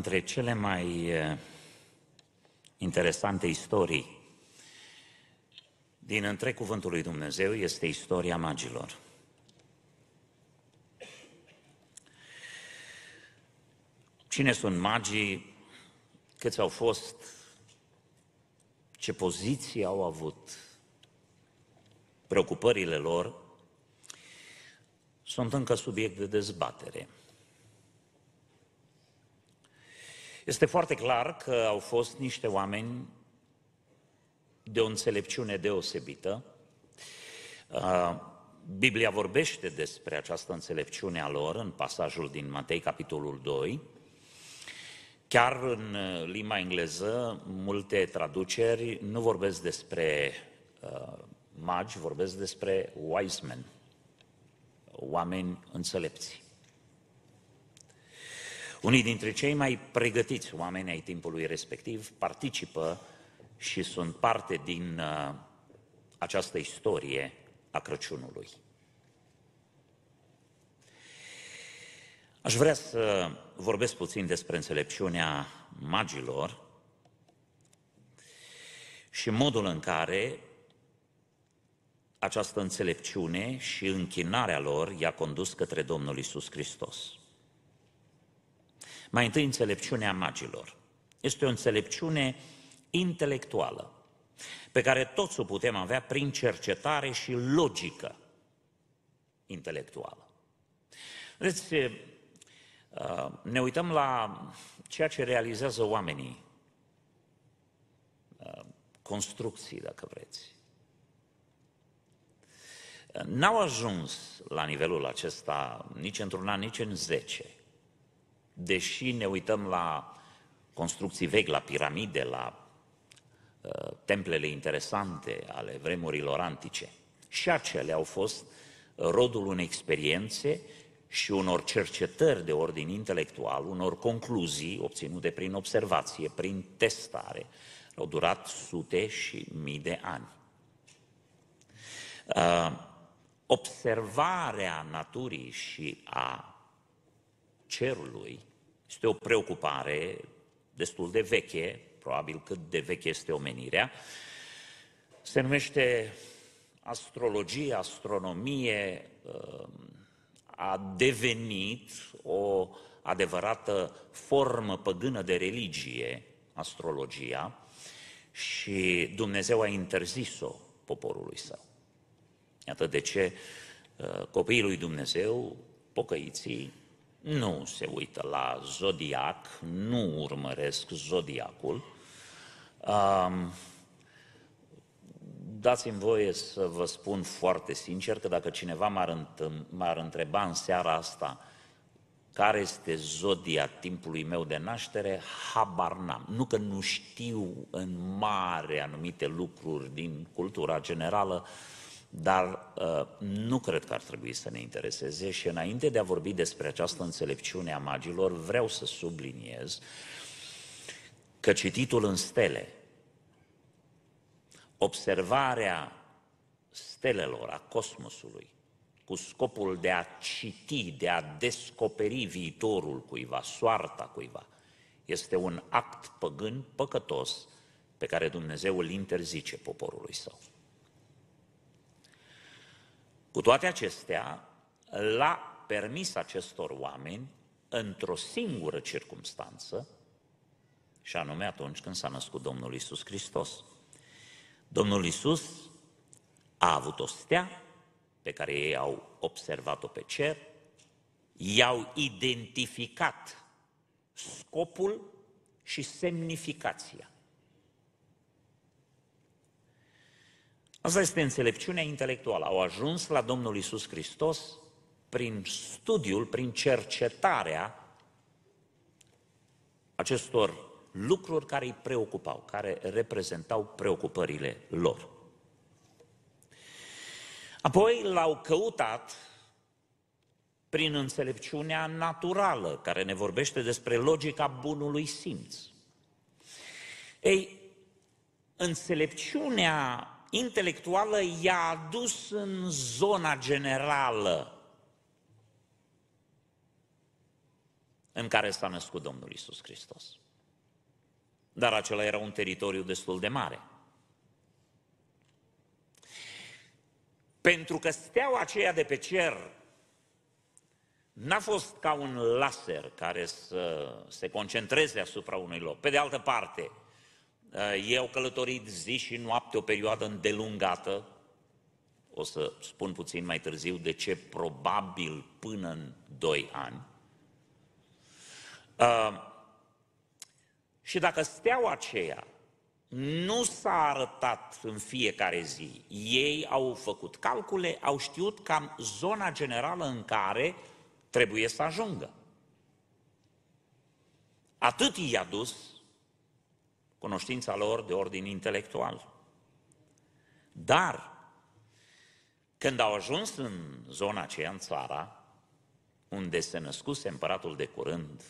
dintre cele mai eh, interesante istorii din întreg cuvântul lui Dumnezeu este istoria magilor. Cine sunt magii? Câți au fost? Ce poziții au avut? Preocupările lor sunt încă subiect de dezbatere. Este foarte clar că au fost niște oameni de o înțelepciune deosebită. Biblia vorbește despre această înțelepciune a lor în pasajul din Matei, capitolul 2. Chiar în limba engleză, multe traduceri nu vorbesc despre uh, magi, vorbesc despre wise men, oameni înțelepți. Unii dintre cei mai pregătiți oameni ai timpului respectiv participă și sunt parte din uh, această istorie a Crăciunului. Aș vrea să vorbesc puțin despre înțelepciunea magilor și modul în care această înțelepciune și închinarea lor i-a condus către Domnul Isus Hristos. Mai întâi, înțelepciunea magilor. Este o înțelepciune intelectuală, pe care toți o putem avea prin cercetare și logică intelectuală. Vedeți, uh, ne uităm la ceea ce realizează oamenii, uh, construcții, dacă vreți. N-au ajuns la nivelul acesta nici într-un an, nici în zece. Deși ne uităm la construcții vechi, la piramide, la uh, templele interesante ale vremurilor antice. Și acele au fost rodul unei experiențe și unor cercetări de ordin intelectual, unor concluzii obținute prin observație, prin testare. Au durat sute și mii de ani. Uh, observarea naturii și a cerului este o preocupare destul de veche, probabil cât de veche este omenirea. Se numește astrologie, astronomie, um, a devenit o adevărată formă păgână de religie, astrologia, și Dumnezeu a interzis-o poporului său. Iată de ce uh, copiii lui Dumnezeu, pocăiții, nu se uită la zodiac, nu urmăresc zodiacul. Um, dați-mi voie să vă spun foarte sincer că dacă cineva m-ar, m-ar întreba în seara asta care este zodia timpului meu de naștere, habar n-am. Nu că nu știu în mare anumite lucruri din cultura generală, dar uh, nu cred că ar trebui să ne intereseze și înainte de a vorbi despre această înțelepciune a magilor, vreau să subliniez că cititul în stele, observarea stelelor, a cosmosului, cu scopul de a citi, de a descoperi viitorul cuiva, soarta cuiva, este un act păgân, păcătos, pe care Dumnezeu îl interzice poporului său. Cu toate acestea, l-a permis acestor oameni, într-o singură circunstanță, și anume atunci când s-a născut Domnul Isus Hristos. Domnul Isus a avut o stea pe care ei au observat-o pe cer, i-au identificat scopul și semnificația. Asta este înțelepciunea intelectuală. Au ajuns la Domnul Isus Hristos prin studiul, prin cercetarea acestor lucruri care îi preocupau, care reprezentau preocupările lor. Apoi l-au căutat prin înțelepciunea naturală, care ne vorbește despre logica bunului simț. Ei, înțelepciunea intelectuală i-a adus în zona generală. în care s-a născut Domnul Isus Hristos. Dar acela era un teritoriu destul de mare. Pentru că steaua aceea de pe cer n-a fost ca un laser care să se concentreze asupra unui loc. Pe de altă parte, ei au călătorit zi și noapte o perioadă îndelungată, o să spun puțin mai târziu de ce, probabil până în doi ani. Uh, și dacă steaua aceea nu s-a arătat în fiecare zi, ei au făcut calcule, au știut cam zona generală în care trebuie să ajungă. Atât i-a dus cunoștința lor de ordin intelectual. Dar, când au ajuns în zona aceea, în țara, unde se născuse împăratul de curând,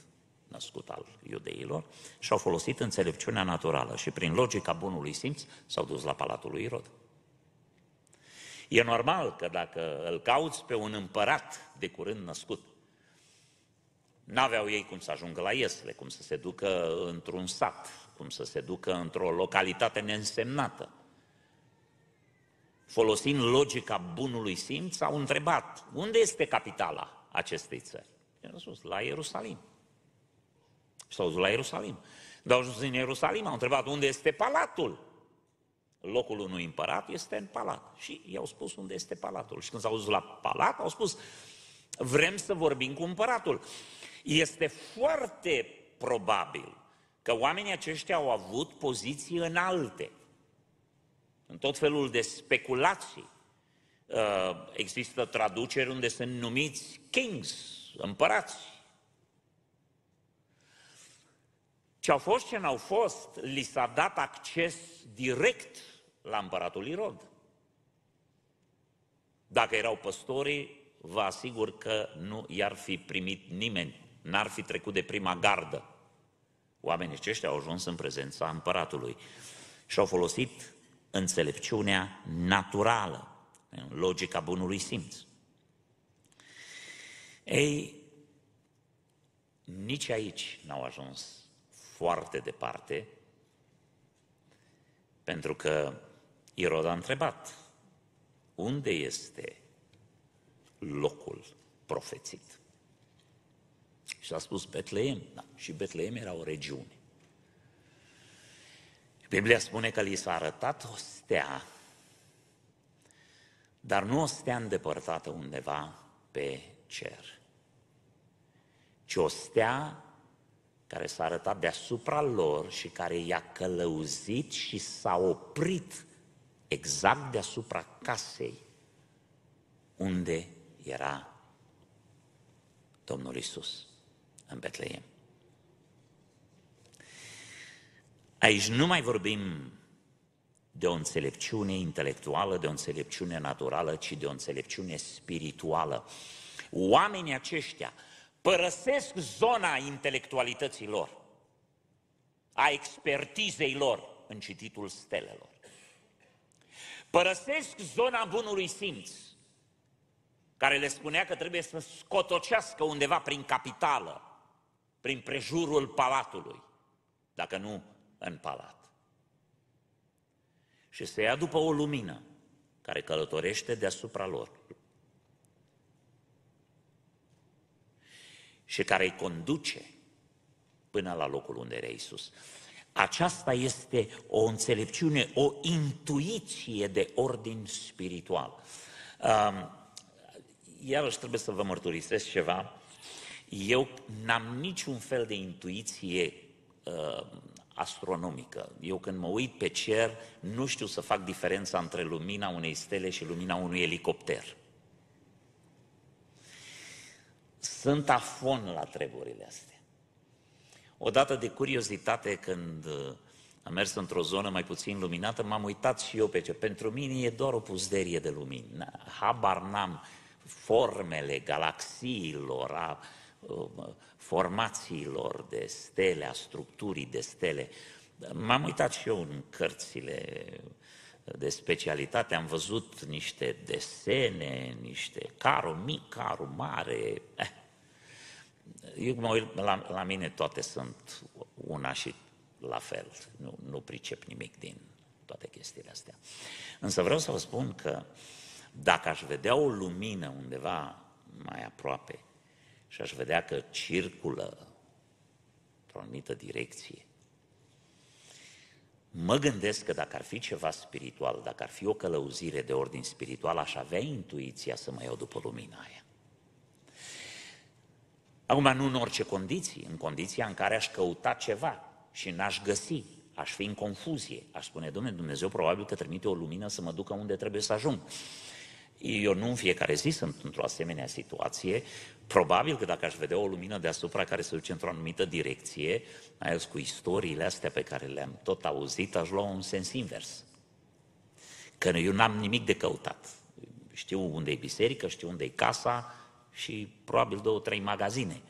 născut al iudeilor, și-au folosit înțelepciunea naturală și prin logica bunului simț s-au dus la palatul lui Irod. E normal că dacă îl cauți pe un împărat de curând născut, n-aveau ei cum să ajungă la Iesle, cum să se ducă într-un sat, cum să se ducă într-o localitate neînsemnată. Folosind logica bunului simț, au întrebat, unde este capitala acestei țări? I-a răspuns, la Ierusalim. Și s-au dus la Ierusalim. Dar au ajuns în Ierusalim, au întrebat, unde este palatul? Locul unui împărat este în palat. Și i-au spus unde este palatul. Și când s-au dus la palat, au spus, vrem să vorbim cu împăratul. Este foarte probabil că oamenii aceștia au avut poziții înalte, în tot felul de speculații. Uh, există traduceri unde sunt numiți kings, împărați. Ce au fost ce n-au fost, li s-a dat acces direct la împăratul Irod. Dacă erau păstorii, vă asigur că nu i-ar fi primit nimeni, n-ar fi trecut de prima gardă. Oamenii aceștia au ajuns în prezența împăratului și au folosit înțelepciunea naturală, în logica bunului simț. Ei, nici aici n-au ajuns foarte departe, pentru că Irod a întrebat, unde este locul profețit? Și a spus Betleem. Da. Și Betleem era o regiune. Biblia spune că li s-a arătat o stea, dar nu o stea îndepărtată undeva pe cer, ci o stea care s-a arătat deasupra lor și care i-a călăuzit și s-a oprit exact deasupra casei unde era Domnul Isus în Betleem. Aici nu mai vorbim de o înțelepciune intelectuală, de o înțelepciune naturală, ci de o înțelepciune spirituală. Oamenii aceștia părăsesc zona intelectualității lor, a expertizei lor în cititul stelelor. Părăsesc zona bunului simț, care le spunea că trebuie să scotocească undeva prin capitală, prin prejurul palatului, dacă nu în palat. Și se ia după o lumină care călătorește deasupra lor și care îi conduce până la locul unde era Isus. Aceasta este o înțelepciune, o intuiție de ordin spiritual. Um, iarăși trebuie să vă mărturisesc ceva. Eu n-am niciun fel de intuiție uh, astronomică. Eu când mă uit pe cer, nu știu să fac diferența între lumina unei stele și lumina unui elicopter. Sunt afon la treburile astea. Odată de curiozitate, când uh, am mers într-o zonă mai puțin luminată, m-am uitat și eu pe ce. Pentru mine e doar o puzderie de lumină. Habar n-am formele galaxiilor, a formațiilor de stele, a structurii de stele. M-am uitat și eu în cărțile de specialitate, am văzut niște desene, niște caro mic, caro mare. Eh. Eu mă uit, la, la mine toate sunt una și la fel. Nu, nu pricep nimic din toate chestiile astea. Însă vreau să vă spun că dacă aș vedea o lumină undeva mai aproape și aș vedea că circulă într-o anumită direcție, mă gândesc că dacă ar fi ceva spiritual, dacă ar fi o călăuzire de ordin spiritual, aș avea intuiția să mă iau după lumina aia. Acum, nu în orice condiții, în condiția în care aș căuta ceva și n-aș găsi, aș fi în confuzie, aș spune, domnule, Dumnezeu probabil că trimite o lumină să mă ducă unde trebuie să ajung. Eu nu în fiecare zi sunt într-o asemenea situație, probabil că dacă aș vedea o lumină deasupra care se duce într-o anumită direcție, mai ales cu istoriile astea pe care le-am tot auzit, aș lua un sens invers. Că eu n-am nimic de căutat. Știu unde e biserică, știu unde e casa și probabil două, trei magazine.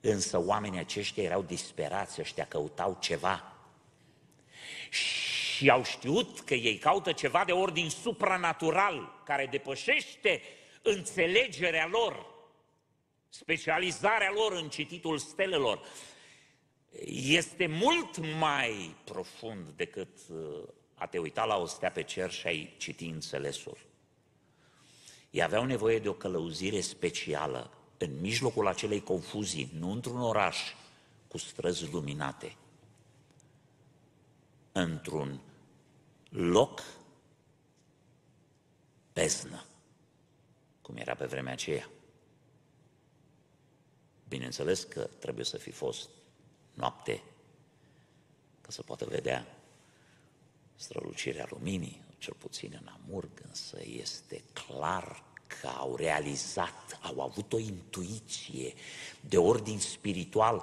Însă oamenii aceștia erau disperați, ăștia căutau ceva. Și au știut că ei caută ceva de ordin supranatural, care depășește înțelegerea lor, specializarea lor în cititul stelelor. Este mult mai profund decât uh, a te uita la o stea pe cer și ai citi înțelesul. Ei aveau nevoie de o călăuzire specială în mijlocul acelei confuzii, nu într-un oraș cu străzi luminate, într-un loc peznă, cum era pe vremea aceea. Bineînțeles că trebuie să fi fost noapte ca să poată vedea strălucirea luminii, cel puțin în Amurg, însă este clar că au realizat, au avut o intuiție de ordin spiritual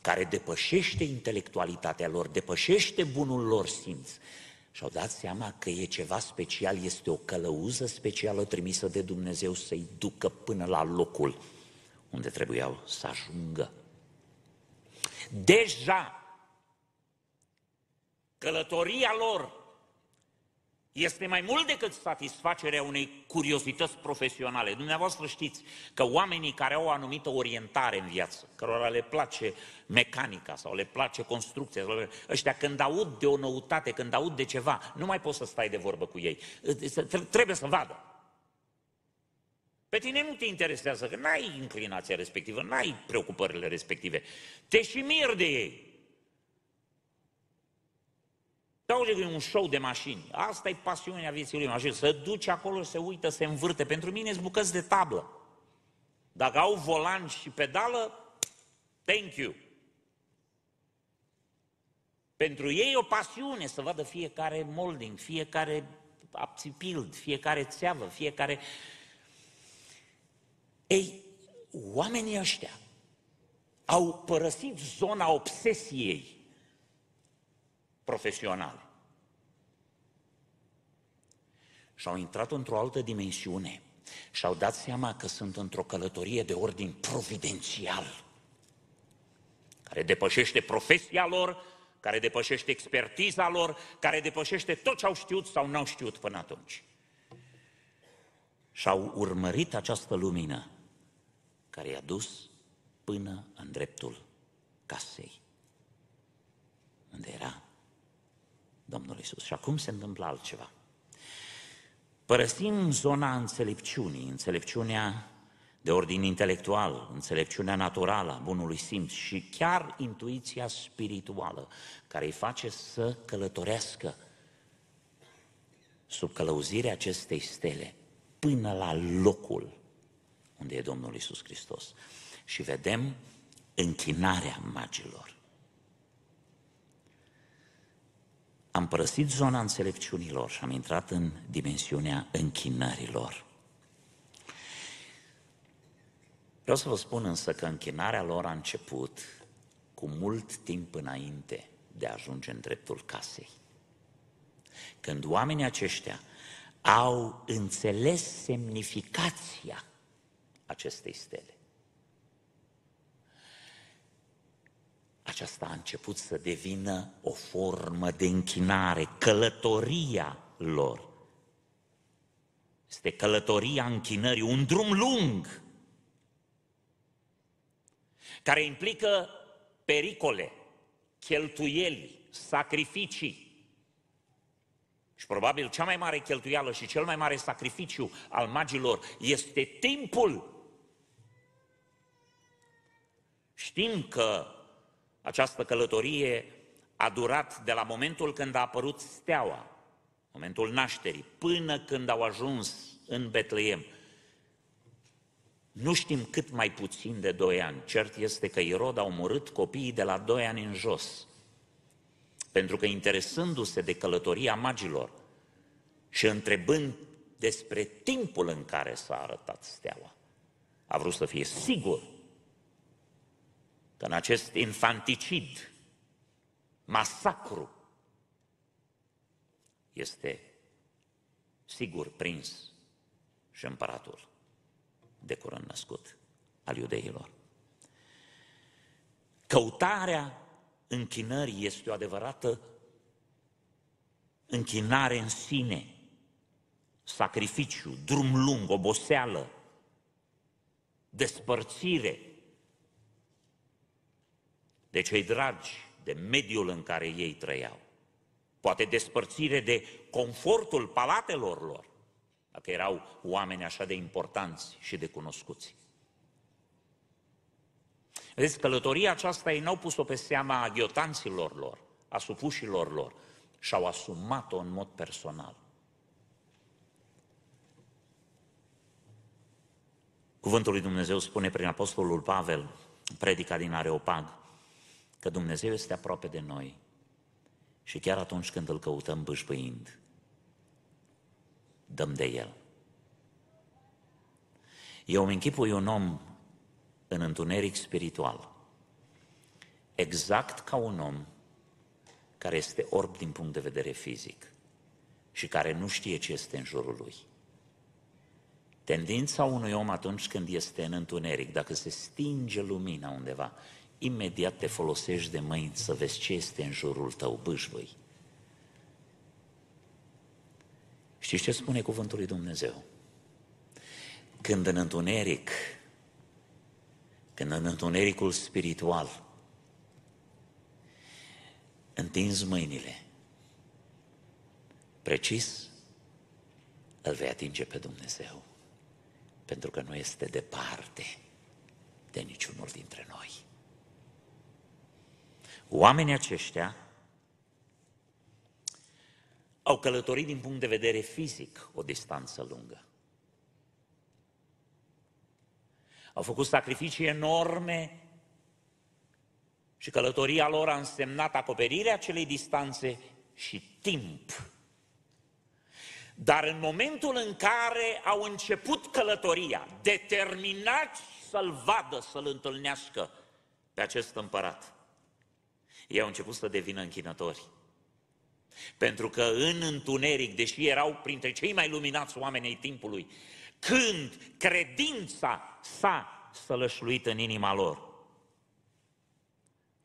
care depășește intelectualitatea lor, depășește bunul lor simț. Și-au dat seama că e ceva special, este o călăuză specială trimisă de Dumnezeu să-i ducă până la locul unde trebuiau să ajungă. Deja călătoria lor este mai mult decât satisfacerea unei curiozități profesionale. Dumneavoastră știți că oamenii care au o anumită orientare în viață, cărora le place mecanica sau le place construcția, sau ăștia când aud de o noutate, când aud de ceva, nu mai poți să stai de vorbă cu ei. Trebuie să vadă. Pe tine nu te interesează, că n-ai inclinația respectivă, n-ai preocupările respective. Te și mir de ei. Auzi că e un show de mașini. Asta e pasiunea vieții lui mașini. Să duce acolo, se uită, se învârte. Pentru mine sunt bucăți de tablă. Dacă au volan și pedală, thank you. Pentru ei e o pasiune să vadă fiecare molding, fiecare apțipild, fiecare țeavă, fiecare... Ei, oamenii ăștia au părăsit zona obsesiei profesionale. Și au intrat într-o altă dimensiune și au dat seama că sunt într-o călătorie de ordin providențial, care depășește profesia lor, care depășește expertiza lor, care depășește tot ce au știut sau n-au știut până atunci. Și au urmărit această lumină care i-a dus până în dreptul casei, unde era Domnul Isus. Și acum se întâmplă altceva. Părăsim zona înțelepciunii, înțelepciunea de ordin intelectual, înțelepciunea naturală a bunului simț și chiar intuiția spirituală care îi face să călătorească sub călăuzirea acestei stele până la locul unde e Domnul Isus Hristos. Și vedem închinarea magilor. am părăsit zona înțelepciunilor și am intrat în dimensiunea închinărilor. Vreau să vă spun însă că închinarea lor a început cu mult timp înainte de a ajunge în dreptul casei. Când oamenii aceștia au înțeles semnificația acestei stele, aceasta a început să devină o formă de închinare, călătoria lor. Este călătoria închinării, un drum lung. care implică pericole, cheltuieli, sacrificii. Și probabil cea mai mare cheltuială și cel mai mare sacrificiu al magilor este timpul. Știm că această călătorie a durat de la momentul când a apărut steaua, momentul nașterii, până când au ajuns în Betleem. Nu știm cât mai puțin de doi ani. Cert este că Irod a omorât copiii de la doi ani în jos. Pentru că interesându-se de călătoria magilor și întrebând despre timpul în care s-a arătat steaua, a vrut să fie sigur că în acest infanticid, masacru, este sigur prins și împăratul de curând născut al iudeilor. Căutarea închinării este o adevărată închinare în sine, sacrificiu, drum lung, oboseală, despărțire de cei dragi, de mediul în care ei trăiau. Poate despărțire de confortul palatelor lor, dacă erau oameni așa de importanți și de cunoscuți. Vedeți, călătoria aceasta ei n-au pus-o pe seama aghiotanților lor, a supușilor lor, și-au asumat-o în mod personal. Cuvântul lui Dumnezeu spune prin Apostolul Pavel, predica din Areopag, că Dumnezeu este aproape de noi și chiar atunci când îl căutăm bâșbâind, dăm de el. Eu îmi închipui un om în întuneric spiritual, exact ca un om care este orb din punct de vedere fizic și care nu știe ce este în jurul lui. Tendința unui om atunci când este în întuneric, dacă se stinge lumina undeva, imediat te folosești de mâini să vezi ce este în jurul tău, bâșbâi. Știți ce spune cuvântul lui Dumnezeu? Când în întuneric, când în întunericul spiritual, întinzi mâinile, precis, îl vei atinge pe Dumnezeu, pentru că nu este departe de niciunul dintre noi. Oamenii aceștia au călătorit din punct de vedere fizic o distanță lungă. Au făcut sacrificii enorme și călătoria lor a însemnat acoperirea acelei distanțe și timp. Dar în momentul în care au început călătoria, determinați să-l vadă, să-l întâlnească pe acest împărat, ei au început să devină închinători. Pentru că în întuneric, deși erau printre cei mai luminați oameni ai timpului, când credința s-a sălășluit în inima lor,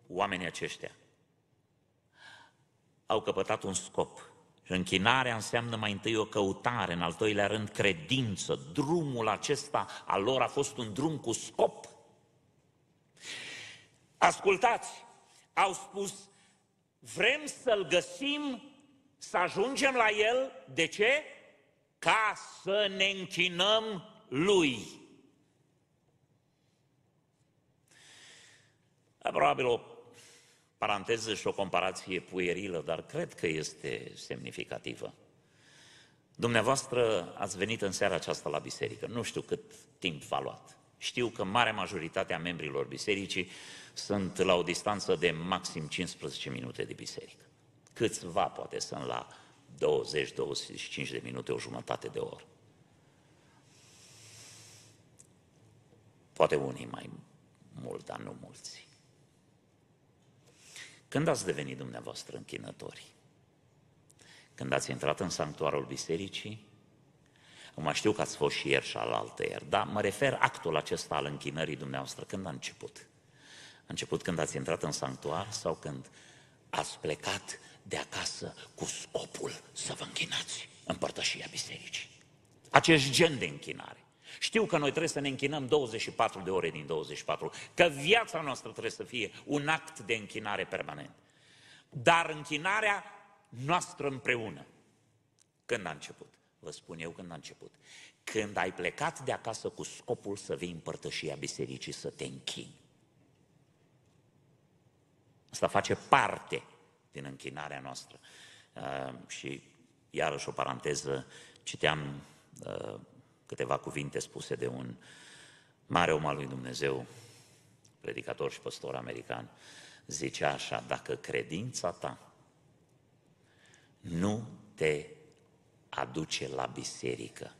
oamenii aceștia au căpătat un scop. Și închinarea înseamnă mai întâi o căutare, în al doilea rând credință. Drumul acesta al lor a fost un drum cu scop. Ascultați, au spus, vrem să-l găsim, să ajungem la el, de ce? Ca să ne închinăm lui. Probabil o paranteză și o comparație puierilă, dar cred că este semnificativă. Dumneavoastră ați venit în seara aceasta la biserică, nu știu cât timp v-a luat. Știu că marea majoritate a membrilor bisericii sunt la o distanță de maxim 15 minute de biserică. Câțiva poate sunt la 20-25 de minute, o jumătate de oră. Poate unii mai mult, dar nu mulți. Când ați devenit dumneavoastră închinători? Când ați intrat în sanctuarul bisericii? Acum știu că ați fost și ieri și șalaltă ieri, dar mă refer actul acesta al închinării dumneavoastră. Când a început? A început când ați intrat în sanctuar sau când ați plecat de acasă cu scopul să vă închinați în părtășia bisericii? Acest gen de închinare. Știu că noi trebuie să ne închinăm 24 de ore din 24, că viața noastră trebuie să fie un act de închinare permanent. Dar închinarea noastră împreună. Când a început? Vă spun eu când a început. Când ai plecat de acasă cu scopul să vii împărtășia bisericii să te închini. Asta face parte din închinarea noastră. Uh, și iarăși o paranteză, citeam uh, câteva cuvinte spuse de un mare om al lui Dumnezeu, predicator și păstor american, zicea așa, dacă credința ta nu te aduce la biserică,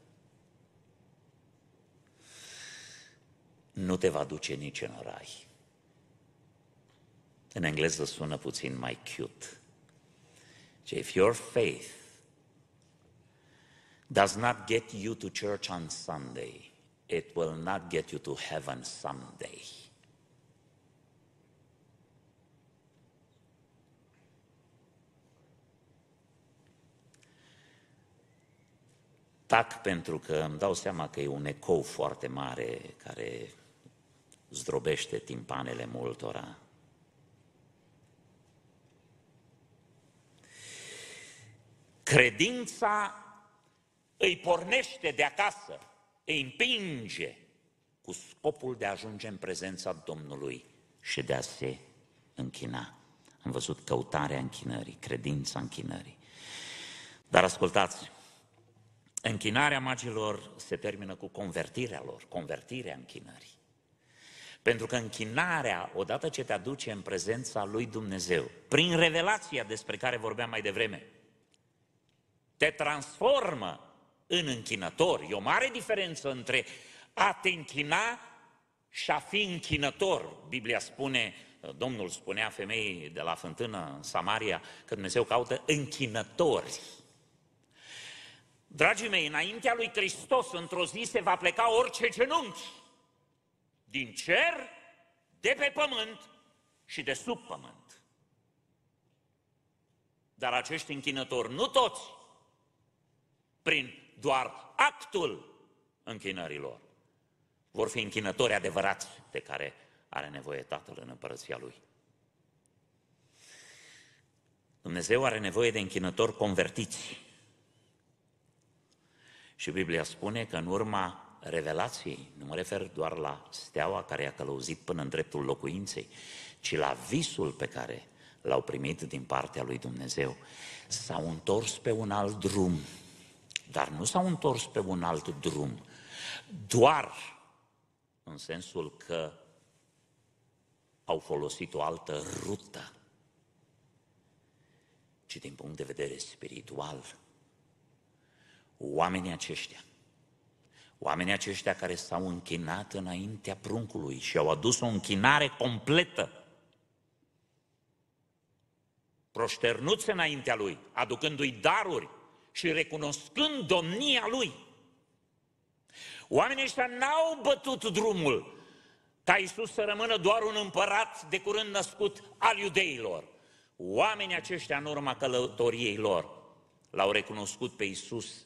nu te va duce nici în rai. În engleză sună puțin mai cute. If your faith does not get you to church on Sunday, it will not get you to heaven someday. Tac pentru că îmi dau seama că e un ecou foarte mare care zdrobește timpanele multora. Credința îi pornește de acasă, îi împinge cu scopul de a ajunge în prezența Domnului și de a se închina. Am văzut căutarea închinării, credința închinării. Dar ascultați, închinarea magilor se termină cu convertirea lor, convertirea închinării. Pentru că închinarea, odată ce te aduce în prezența lui Dumnezeu, prin revelația despre care vorbeam mai devreme, te transformă în închinător. E o mare diferență între a te închina și a fi închinător. Biblia spune, Domnul spunea femeii de la fântână în Samaria că Dumnezeu caută închinători. Dragii mei, înaintea lui Hristos, într-o zi se va pleca orice genunchi. Din cer, de pe pământ și de sub pământ. Dar acești închinători, nu toți, prin doar actul închinărilor. Vor fi închinători adevărați de care are nevoie Tatăl în împărăția Lui. Dumnezeu are nevoie de închinători convertiți. Și Biblia spune că în urma revelației, nu mă refer doar la steaua care i-a călăuzit până în dreptul locuinței, ci la visul pe care l-au primit din partea lui Dumnezeu, s-au întors pe un alt drum dar nu s-au întors pe un alt drum, doar în sensul că au folosit o altă rută, ci din punct de vedere spiritual. Oamenii aceștia, oamenii aceștia care s-au închinat înaintea pruncului și au adus o închinare completă, proșternuți înaintea lui, aducându-i daruri, și recunoscând domnia lui. Oamenii ăștia n-au bătut drumul ca Iisus să rămână doar un împărat de curând născut al iudeilor. Oamenii aceștia în urma călătoriei lor l-au recunoscut pe Iisus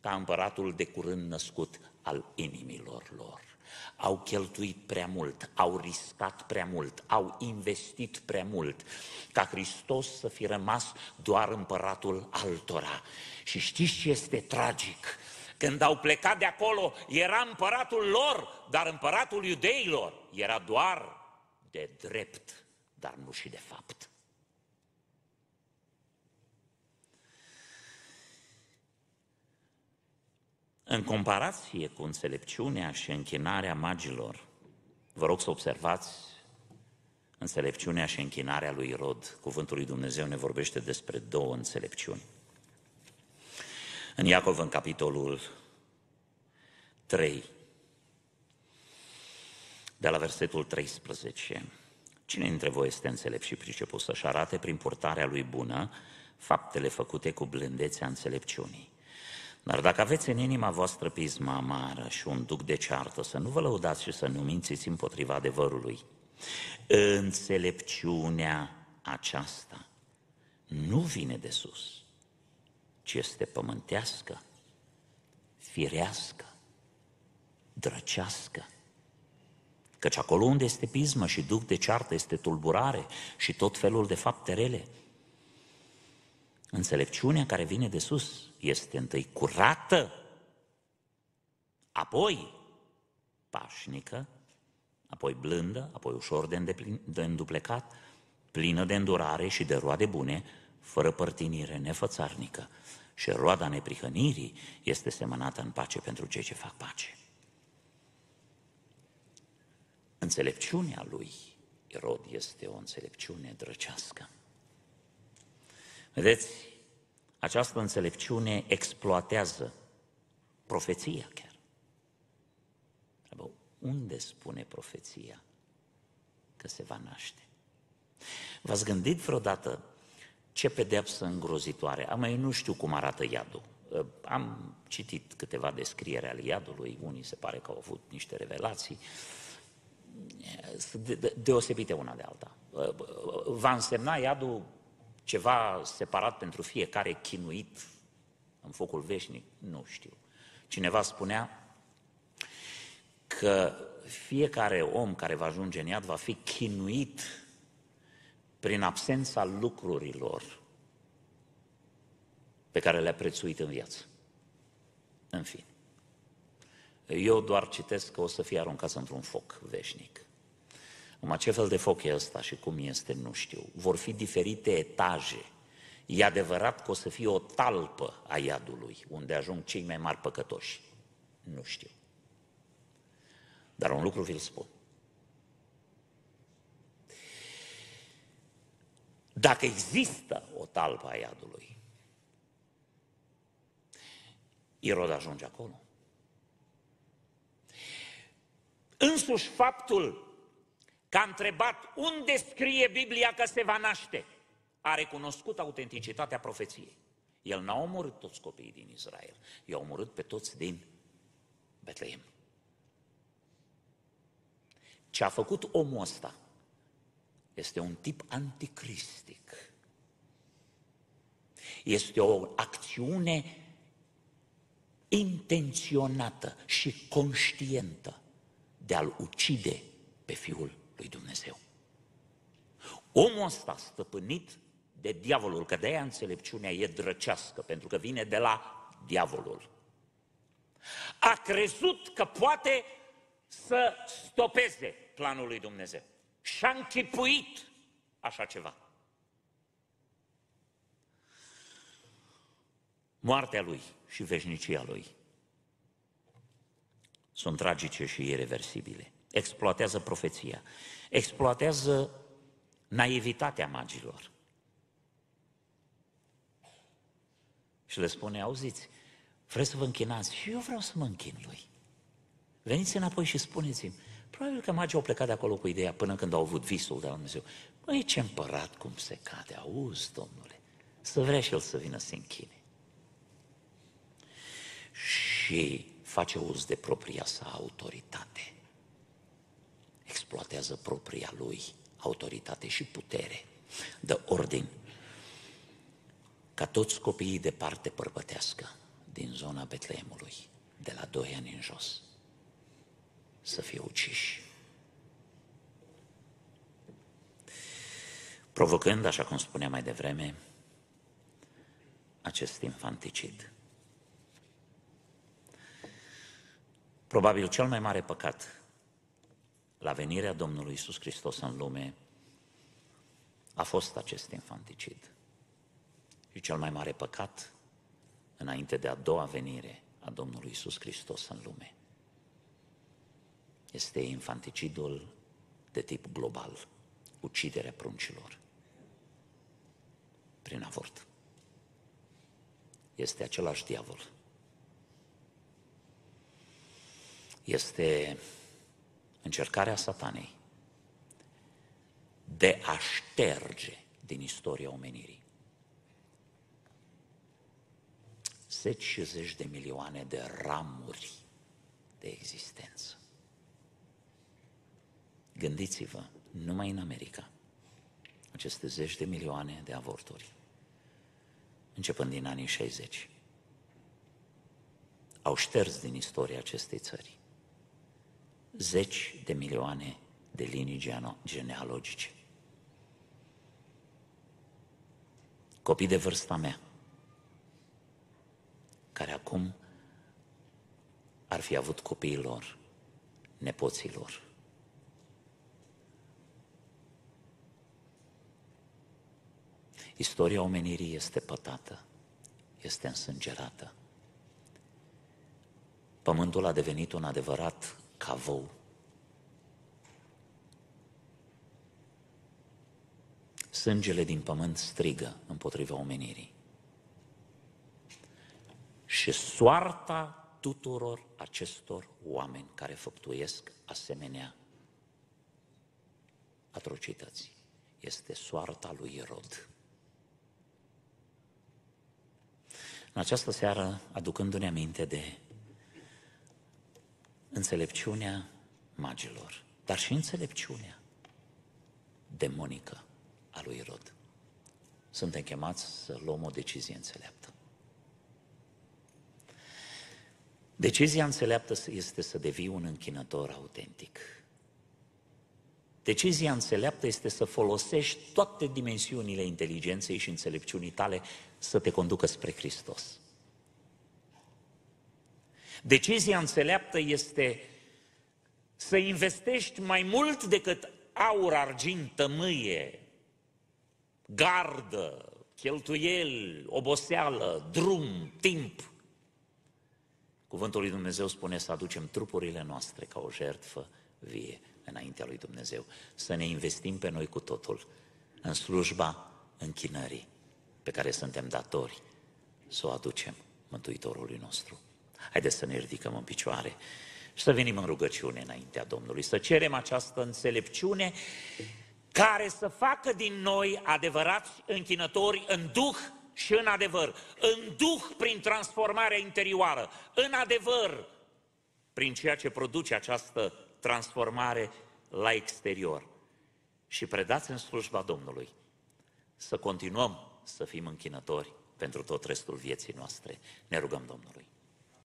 ca împăratul de curând născut al inimilor lor au cheltuit prea mult, au riscat prea mult, au investit prea mult, ca Hristos să fi rămas doar împăratul altora. Și știți ce este tragic? Când au plecat de acolo, era împăratul lor, dar împăratul iudeilor era doar de drept, dar nu și de fapt. În comparație cu înțelepciunea și închinarea magilor, vă rog să observați înțelepciunea și închinarea lui Rod. Cuvântul lui Dumnezeu ne vorbește despre două înțelepciuni. În Iacov, în capitolul 3, de la versetul 13, Cine dintre voi este înțelept și priceput să-și arate prin purtarea lui bună faptele făcute cu blândețea înțelepciunii? Dar dacă aveți în inima voastră pisma amară și un duc de ceartă, să nu vă lăudați și să nu mințiți împotriva adevărului. Înțelepciunea aceasta nu vine de sus, ci este pământească, firească, drăcească. Căci acolo unde este pismă și duc de ceartă este tulburare și tot felul de fapte rele. Înțelepciunea care vine de sus este întâi curată, apoi pașnică, apoi blândă, apoi ușor de, îndeplin, de înduplecat, plină de îndurare și de roade bune, fără părtinire nefățarnică. Și roada neprihănirii este semănată în pace pentru cei ce fac pace. Înțelepciunea lui Irod este o înțelepciune drăcească. Vedeți, această înțelepciune exploatează profeția chiar. Unde spune profeția că se va naște? V-ați gândit vreodată ce pedeapsă îngrozitoare? Am eu nu știu cum arată iadul. Am citit câteva descriere ale iadului, unii se pare că au avut niște revelații, deosebite una de alta. Va însemna iadul ceva separat pentru fiecare chinuit în focul veșnic? Nu știu. Cineva spunea că fiecare om care va ajunge în iad va fi chinuit prin absența lucrurilor pe care le-a prețuit în viață. În fine. Eu doar citesc că o să fie aruncați într-un foc veșnic. Numai ce fel de foc e ăsta și cum este, nu știu. Vor fi diferite etaje. E adevărat că o să fie o talpă a iadului, unde ajung cei mai mari păcătoși. Nu știu. Dar un lucru vi-l spun. Dacă există o talpă a iadului, Irod ajunge acolo. Însuși faptul că a întrebat unde scrie Biblia că se va naște, a recunoscut autenticitatea profeției. El n-a omorât toți copiii din Israel, i-a omorât pe toți din Betlehem. Ce a făcut omul ăsta este un tip anticristic. Este o acțiune intenționată și conștientă de a-l ucide pe Fiul lui Dumnezeu. Omul ăsta stăpânit de diavolul, că de-aia înțelepciunea e drăcească, pentru că vine de la diavolul. A crezut că poate să stopeze planul lui Dumnezeu. Și-a închipuit așa ceva. Moartea lui și veșnicia lui sunt tragice și irreversibile. Exploatează profeția, exploatează naivitatea magilor. Și le spune, auziți, vreți să vă închinați? Și eu vreau să mă închin lui. Veniți înapoi și spuneți-mi, probabil că magii au plecat de acolo cu ideea până când au avut visul de la Dumnezeu. Băi, ce împărat cum se cade, auzi, domnule, să vrea și el să vină să închine. Și face uz de propria sa autoritate. Exploatează propria lui autoritate și putere. Dă ordin ca toți copiii de parte părbătească din zona Betleemului, de la doi ani în jos, să fie uciși. Provocând, așa cum spuneam mai devreme, acest infanticid. Probabil cel mai mare păcat la venirea Domnului Isus Hristos în lume a fost acest infanticid. Și cel mai mare păcat înainte de a doua venire a Domnului Isus Hristos în lume este infanticidul de tip global, uciderea pruncilor prin avort. Este același diavol. Este încercarea satanei de a șterge din istoria omenirii zeci și zeci de milioane de ramuri de existență. Gândiți-vă, numai în America, aceste zeci de milioane de avorturi, începând din anii 60, au șters din istoria acestei țări zeci de milioane de linii genealogice. Copii de vârsta mea, care acum ar fi avut copiilor, nepoților. Istoria omenirii este pătată, este însângerată. Pământul a devenit un adevărat cavou. Sângele din pământ strigă împotriva omenirii. Și soarta tuturor acestor oameni care făptuiesc asemenea atrocități este soarta lui Irod. În această seară, aducându-ne aminte de înțelepciunea magilor, dar și înțelepciunea demonică a lui Irod. Suntem chemați să luăm o decizie înțeleaptă. Decizia înțeleaptă este să devii un închinător autentic. Decizia înțeleaptă este să folosești toate dimensiunile inteligenței și înțelepciunii tale să te conducă spre Hristos. Decizia înțeleaptă este să investești mai mult decât aur, argint, tămâie, gardă, cheltuieli, oboseală, drum, timp. Cuvântul lui Dumnezeu spune să aducem trupurile noastre ca o jertfă vie înaintea lui Dumnezeu, să ne investim pe noi cu totul în slujba închinării pe care suntem datori să o aducem Mântuitorului nostru. Haideți să ne ridicăm în picioare și să venim în rugăciune înaintea Domnului, să cerem această înțelepciune care să facă din noi adevărați închinători în duh și în adevăr, în duh prin transformarea interioară, în adevăr prin ceea ce produce această transformare la exterior. Și predați în slujba Domnului să continuăm să fim închinători pentru tot restul vieții noastre. Ne rugăm Domnului.